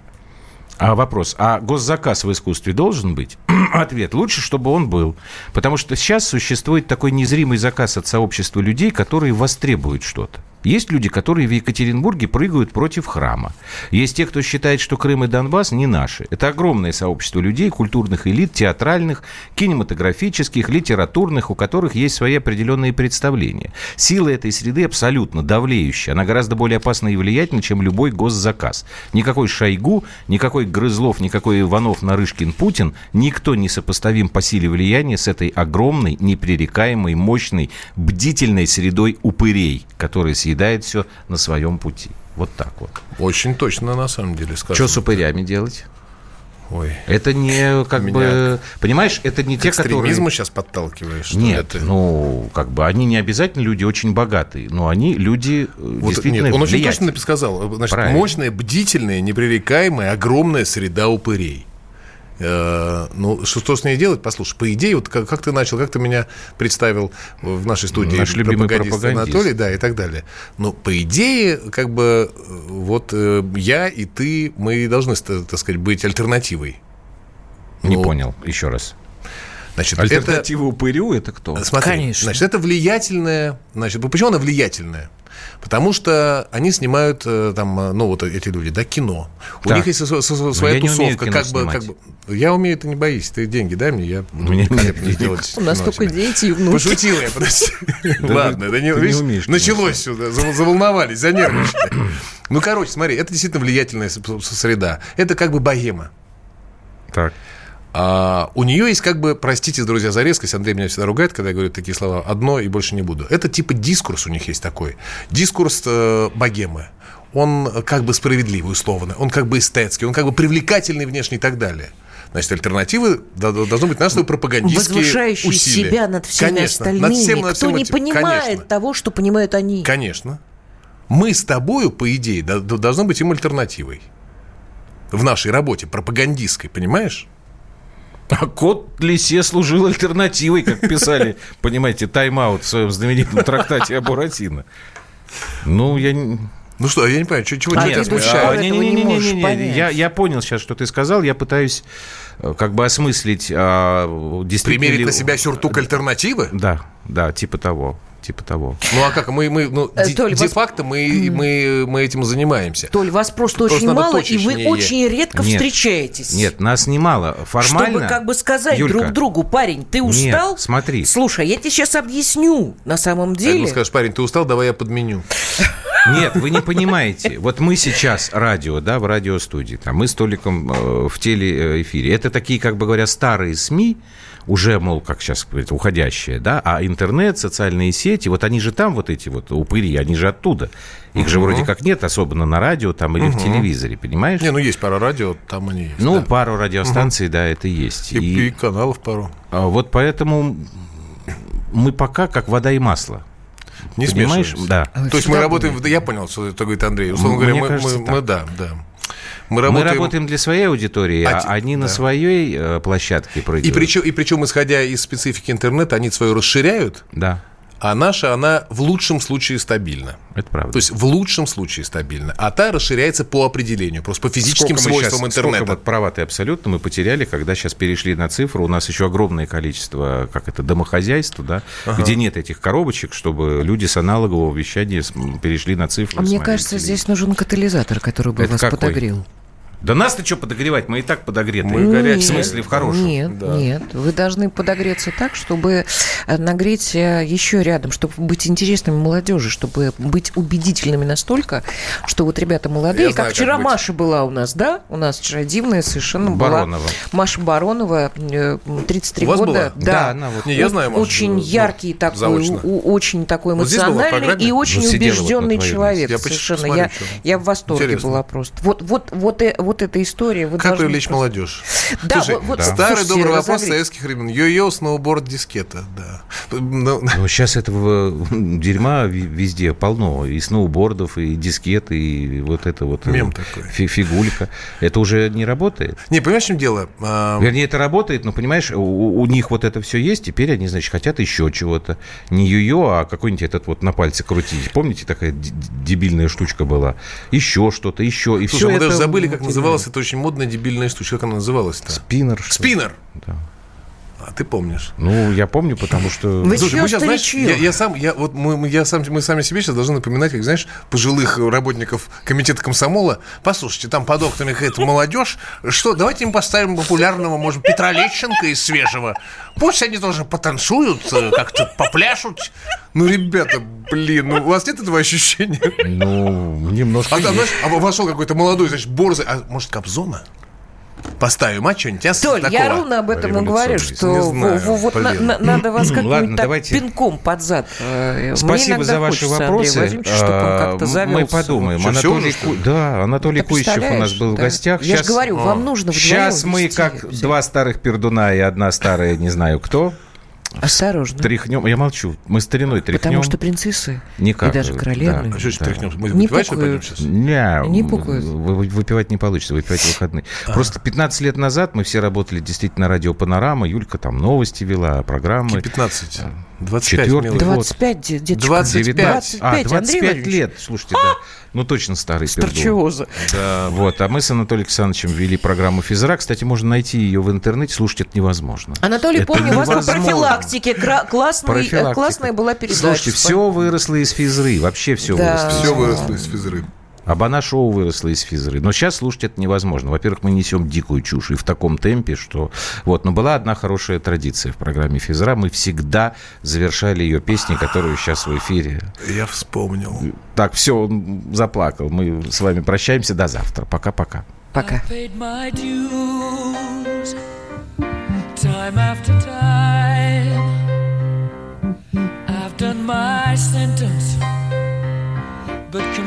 А вопрос, а госзаказ в искусстве должен быть? Ответ, лучше, чтобы он был. Потому что сейчас существует такой незримый заказ от сообщества людей, которые востребуют что-то. Есть люди, которые в Екатеринбурге прыгают против храма. Есть те, кто считает, что Крым и Донбасс не наши. Это огромное сообщество людей, культурных элит, театральных, кинематографических, литературных, у которых есть свои определенные представления. Сила этой среды абсолютно давлеющая. Она гораздо более опасна и влиятельна, чем любой госзаказ. Никакой Шойгу, никакой Грызлов, никакой Иванов, Нарышкин, Путин, никто не сопоставим по силе влияния с этой огромной, непререкаемой, мощной, бдительной средой упырей, которая съедает все на своем пути. Вот так вот. Очень точно, на самом деле, Что сказано. с упырями делать? Ой. Это не как Меня бы... Понимаешь, это не те, которые... экстремизму сейчас подталкиваешь? что Нет, это? ну, как бы они не обязательно люди очень богатые, но они люди э, Вот, действительно нет, он очень точно сказал. Значит, Правильно. мощная, бдительная, непререкаемая, огромная среда упырей. Э, ну, что, что с ней делать? Послушай, по идее, вот как, как ты начал, как ты меня представил в нашей студии Наш любимый пропагандист пропагандист. Анатолий, да, и так далее. Но по идее, как бы, э, вот э, я и ты, мы должны, так сказать, быть альтернативой. Не Ну, понял, еще раз. Значит, это, Альтернатива упырю это кто? Смотри, Конечно. значит, это влиятельная, значит, почему она влиятельная? Потому что они снимают э, там, э, ну вот эти люди, да, кино. У Так. них есть со- со- своя я не умею тусовка, кино как бы, как бы. Я умею, ты не боись, ты деньги дай мне, я буду великолепно денег. делать У нас только дети и внуки. Пошутил я, подожди. Ладно, это не, не умеешь началось сюда, зав- заволновались, занервничали. Ну, короче, смотри, это действительно влиятельная среда. Это как бы богема. Так. А у нее есть как бы, простите, друзья, за резкость, Андрей меня всегда ругает, когда я говорю такие слова, одно и больше не буду. Это типа дискурс у них есть такой. Дискурс э, богемы. Он как бы справедливый, условно, он как бы эстетский, он как бы привлекательный внешне и так далее. Значит, альтернативы должны быть наши пропагандистские Возвышающие усилия. себя над всеми Конечно, остальными. над всем, над Кто всем не этим. понимает Конечно. того, что понимают они. Конечно. Мы с тобою, по идее, до- до- должны быть им альтернативой. В нашей работе, пропагандистской, понимаешь? А кот Лисе служил альтернативой, как писали, понимаете, тайм-аут в своем знаменитом трактате о Буратино. Ну, я... не- Ну что, я не понимаю, чего, чего А тебя смущает? а, этого не можешь понять. Я, я понял сейчас, что ты сказал. Я пытаюсь э, как бы осмыслить, а, действительно Примерить ли- на себя сюртук альтернативы? Да, да, типа того, типа того. Ну а как? Мы, мы ну, Э, Толь, вас- де-факто мы, мы, мы этим занимаемся. Толь, вас просто, Просто очень мало, и вы очень редко Нет. встречаетесь. Нет, нас немало. Формально... Чтобы как бы сказать Юлька, друг другу, парень, ты Нет, устал? смотри. Слушай, я тебе сейчас объясню. На самом Ему деле... скажешь, парень, ты устал, давай я подменю. Нет, вы не понимаете. Вот мы сейчас радио, да, в радиостудии, там, мы с Толиком э, в телеэфире. Это такие, как бы говоря, старые СМИ, уже, мол, как сейчас говорят, уходящие, да, а интернет, социальные сети, вот они же там, вот эти вот упыри, они же оттуда. Их же вроде как нет, особенно на радио там или в телевизоре, понимаешь? Не, ну есть пара радио, там они есть. Ну, да. пару радиостанций, да, это есть. и, И, и каналов пару. а, вот поэтому мы пока как вода и масло. Не Понимаешь? смешиваемся. Да. А То есть мы работаем, я понял, что это говорит Андрей. Условно Мне говоря, мы, кажется, мы- так. мы- да, да. Мы Мы работаем, работаем для своей аудитории, А а, они на да. своей э, площадке прыгают. и причем, и причем, исходя из специфики интернета, они свою расширяют, Да, а наша, она в лучшем случае стабильна. это правда. То есть в лучшем случае стабильна. А та расширяется по определению, просто по физическим Сколько свойствам сколько интернета. вот права ты абсолютно мы потеряли, когда сейчас перешли на цифру. У нас еще огромное количество, как это, домохозяйств, да, где нет этих коробочек, чтобы люди с аналогового вещания перешли на цифру. А мне кажется, телевизор. здесь нужен катализатор, который бы Это вас какой? подогрел. Да нас-то что подогревать? Мы и так подогреты. Мы горячие. В смысле, в хорошем. Нет, Да. нет. Вы должны подогреться так, чтобы э, нагреть э, еще рядом, чтобы быть интересными молодежи, чтобы быть убедительными настолько, что вот ребята молодые, Я знаю, как вчера как быть. Маша была у нас, да? У нас вчера дивная совершенно Баронова. была. Маша Баронова, э, 33 У вас года. была? Да, она вот- Не, я знаю, Машу, Очень ну, яркий такой, заочно. у- очень такой Вот эмоциональный программе? и очень Вот вот на убежденный твоем человек. Я совершенно. посмотрю, Я, что. я в восторге Интересно. была просто. Вот, вот, вот, э- вот эта история. Вы Как должны привлечь просто- молодежь? Да, Слушай, вот- вот, старый слушайте, добрый вопрос разогреть. советских времен. Йо-йо, сноуборд, дискета, да. Ну, Ну, сейчас этого дерьма везде полно. И сноубордов, и дискет, и вот это вот... э, Мем такой. фи- Фигулька. Это уже не работает. Не, понимаешь, в чем дело? А, Вернее, это работает, но, понимаешь, у, у них вот это все есть, теперь они, значит, хотят еще чего-то. Не ю-ё, а какой-нибудь этот вот на пальце крутить. Помните, такая дебильная штучка была? Еще что-то, еще. И Слушай, все мы это... даже забыли, как называлась эта очень модная дебильная штучка. Как она называлась-то? Спиннер. Спиннер. Да. А ты помнишь? Ну, я помню, потому что... Вы Слушай, мы сейчас, знаешь, я, я сам, я, вот мы, мы- я сам, мы сами себе сейчас должны напоминать, как, знаешь, пожилых работников комитета комсомола. Послушайте, там под окнами какая-то молодежь. Что, давайте им поставим популярного, может, Петра Лещенко из свежего. Пусть они тоже потанцуют, э, как-то попляшут. Ну, ребята, блин, ну у вас нет этого ощущения? Ну, немножко... А там, знаешь, а вошел какой-то молодой, значит, борзый, а может, Кобзона? Поставим, а что-нибудь? а, Толь, такого? я ровно об этом и говорю, что вот на- на- надо вас Ладно, как-нибудь так давайте. пинком под зад. Э, Спасибо за ваши хочется, вопросы. Андрей А, Мы подумаем. Что, Анатолий? Ку- да, Анатолий Ты Куищев у нас был в да. гостях. Я же говорю, вам нужно вдвоем Сейчас мы, вести как всё. два старых пердуна и одна старая, не знаю кто, Осторожно. тряхнем. Я молчу. Мы стариной тряхнем. Потому что принцессы Никак. и даже Да. королевны А что Да. тряхнемся? Мы Не выпивать, пукают. сейчас? Не, Не пукают. вы- вы- Выпивать не получится, выпивать в выходные. Просто 15 лет назад мы все работали действительно на радио «Панорама». Юлька там новости вела, программы. 15. 25. Четвертый милый. год. 25, де- деточка. 25. 25, А, Андрей 25 Владимирович. лет. Слушайте, да. Ну, точно старый. Старчиоза. Да. Вот, а мы с Анатолием Александровичем вели программу «Физра». Кстати, можно найти ее в интернете, слушать это невозможно. Анатолий, Это помню, у вас по невозможно. профилактике классный, Профилактика. классная была передача. Слушайте, все выросло из физры, вообще все Да. выросло. Все выросло из физры. Абана-шоу выросло из физры. Но сейчас слушать это невозможно. Во-первых, мы несем дикую чушь и в таком темпе, что... Вот. Но была одна хорошая традиция в программе физра. Мы всегда завершали ее песни, которую сейчас в эфире. Я вспомнил. Так, все, он заплакал. Мы с вами прощаемся до завтра. Пока-пока. Пока. Time after.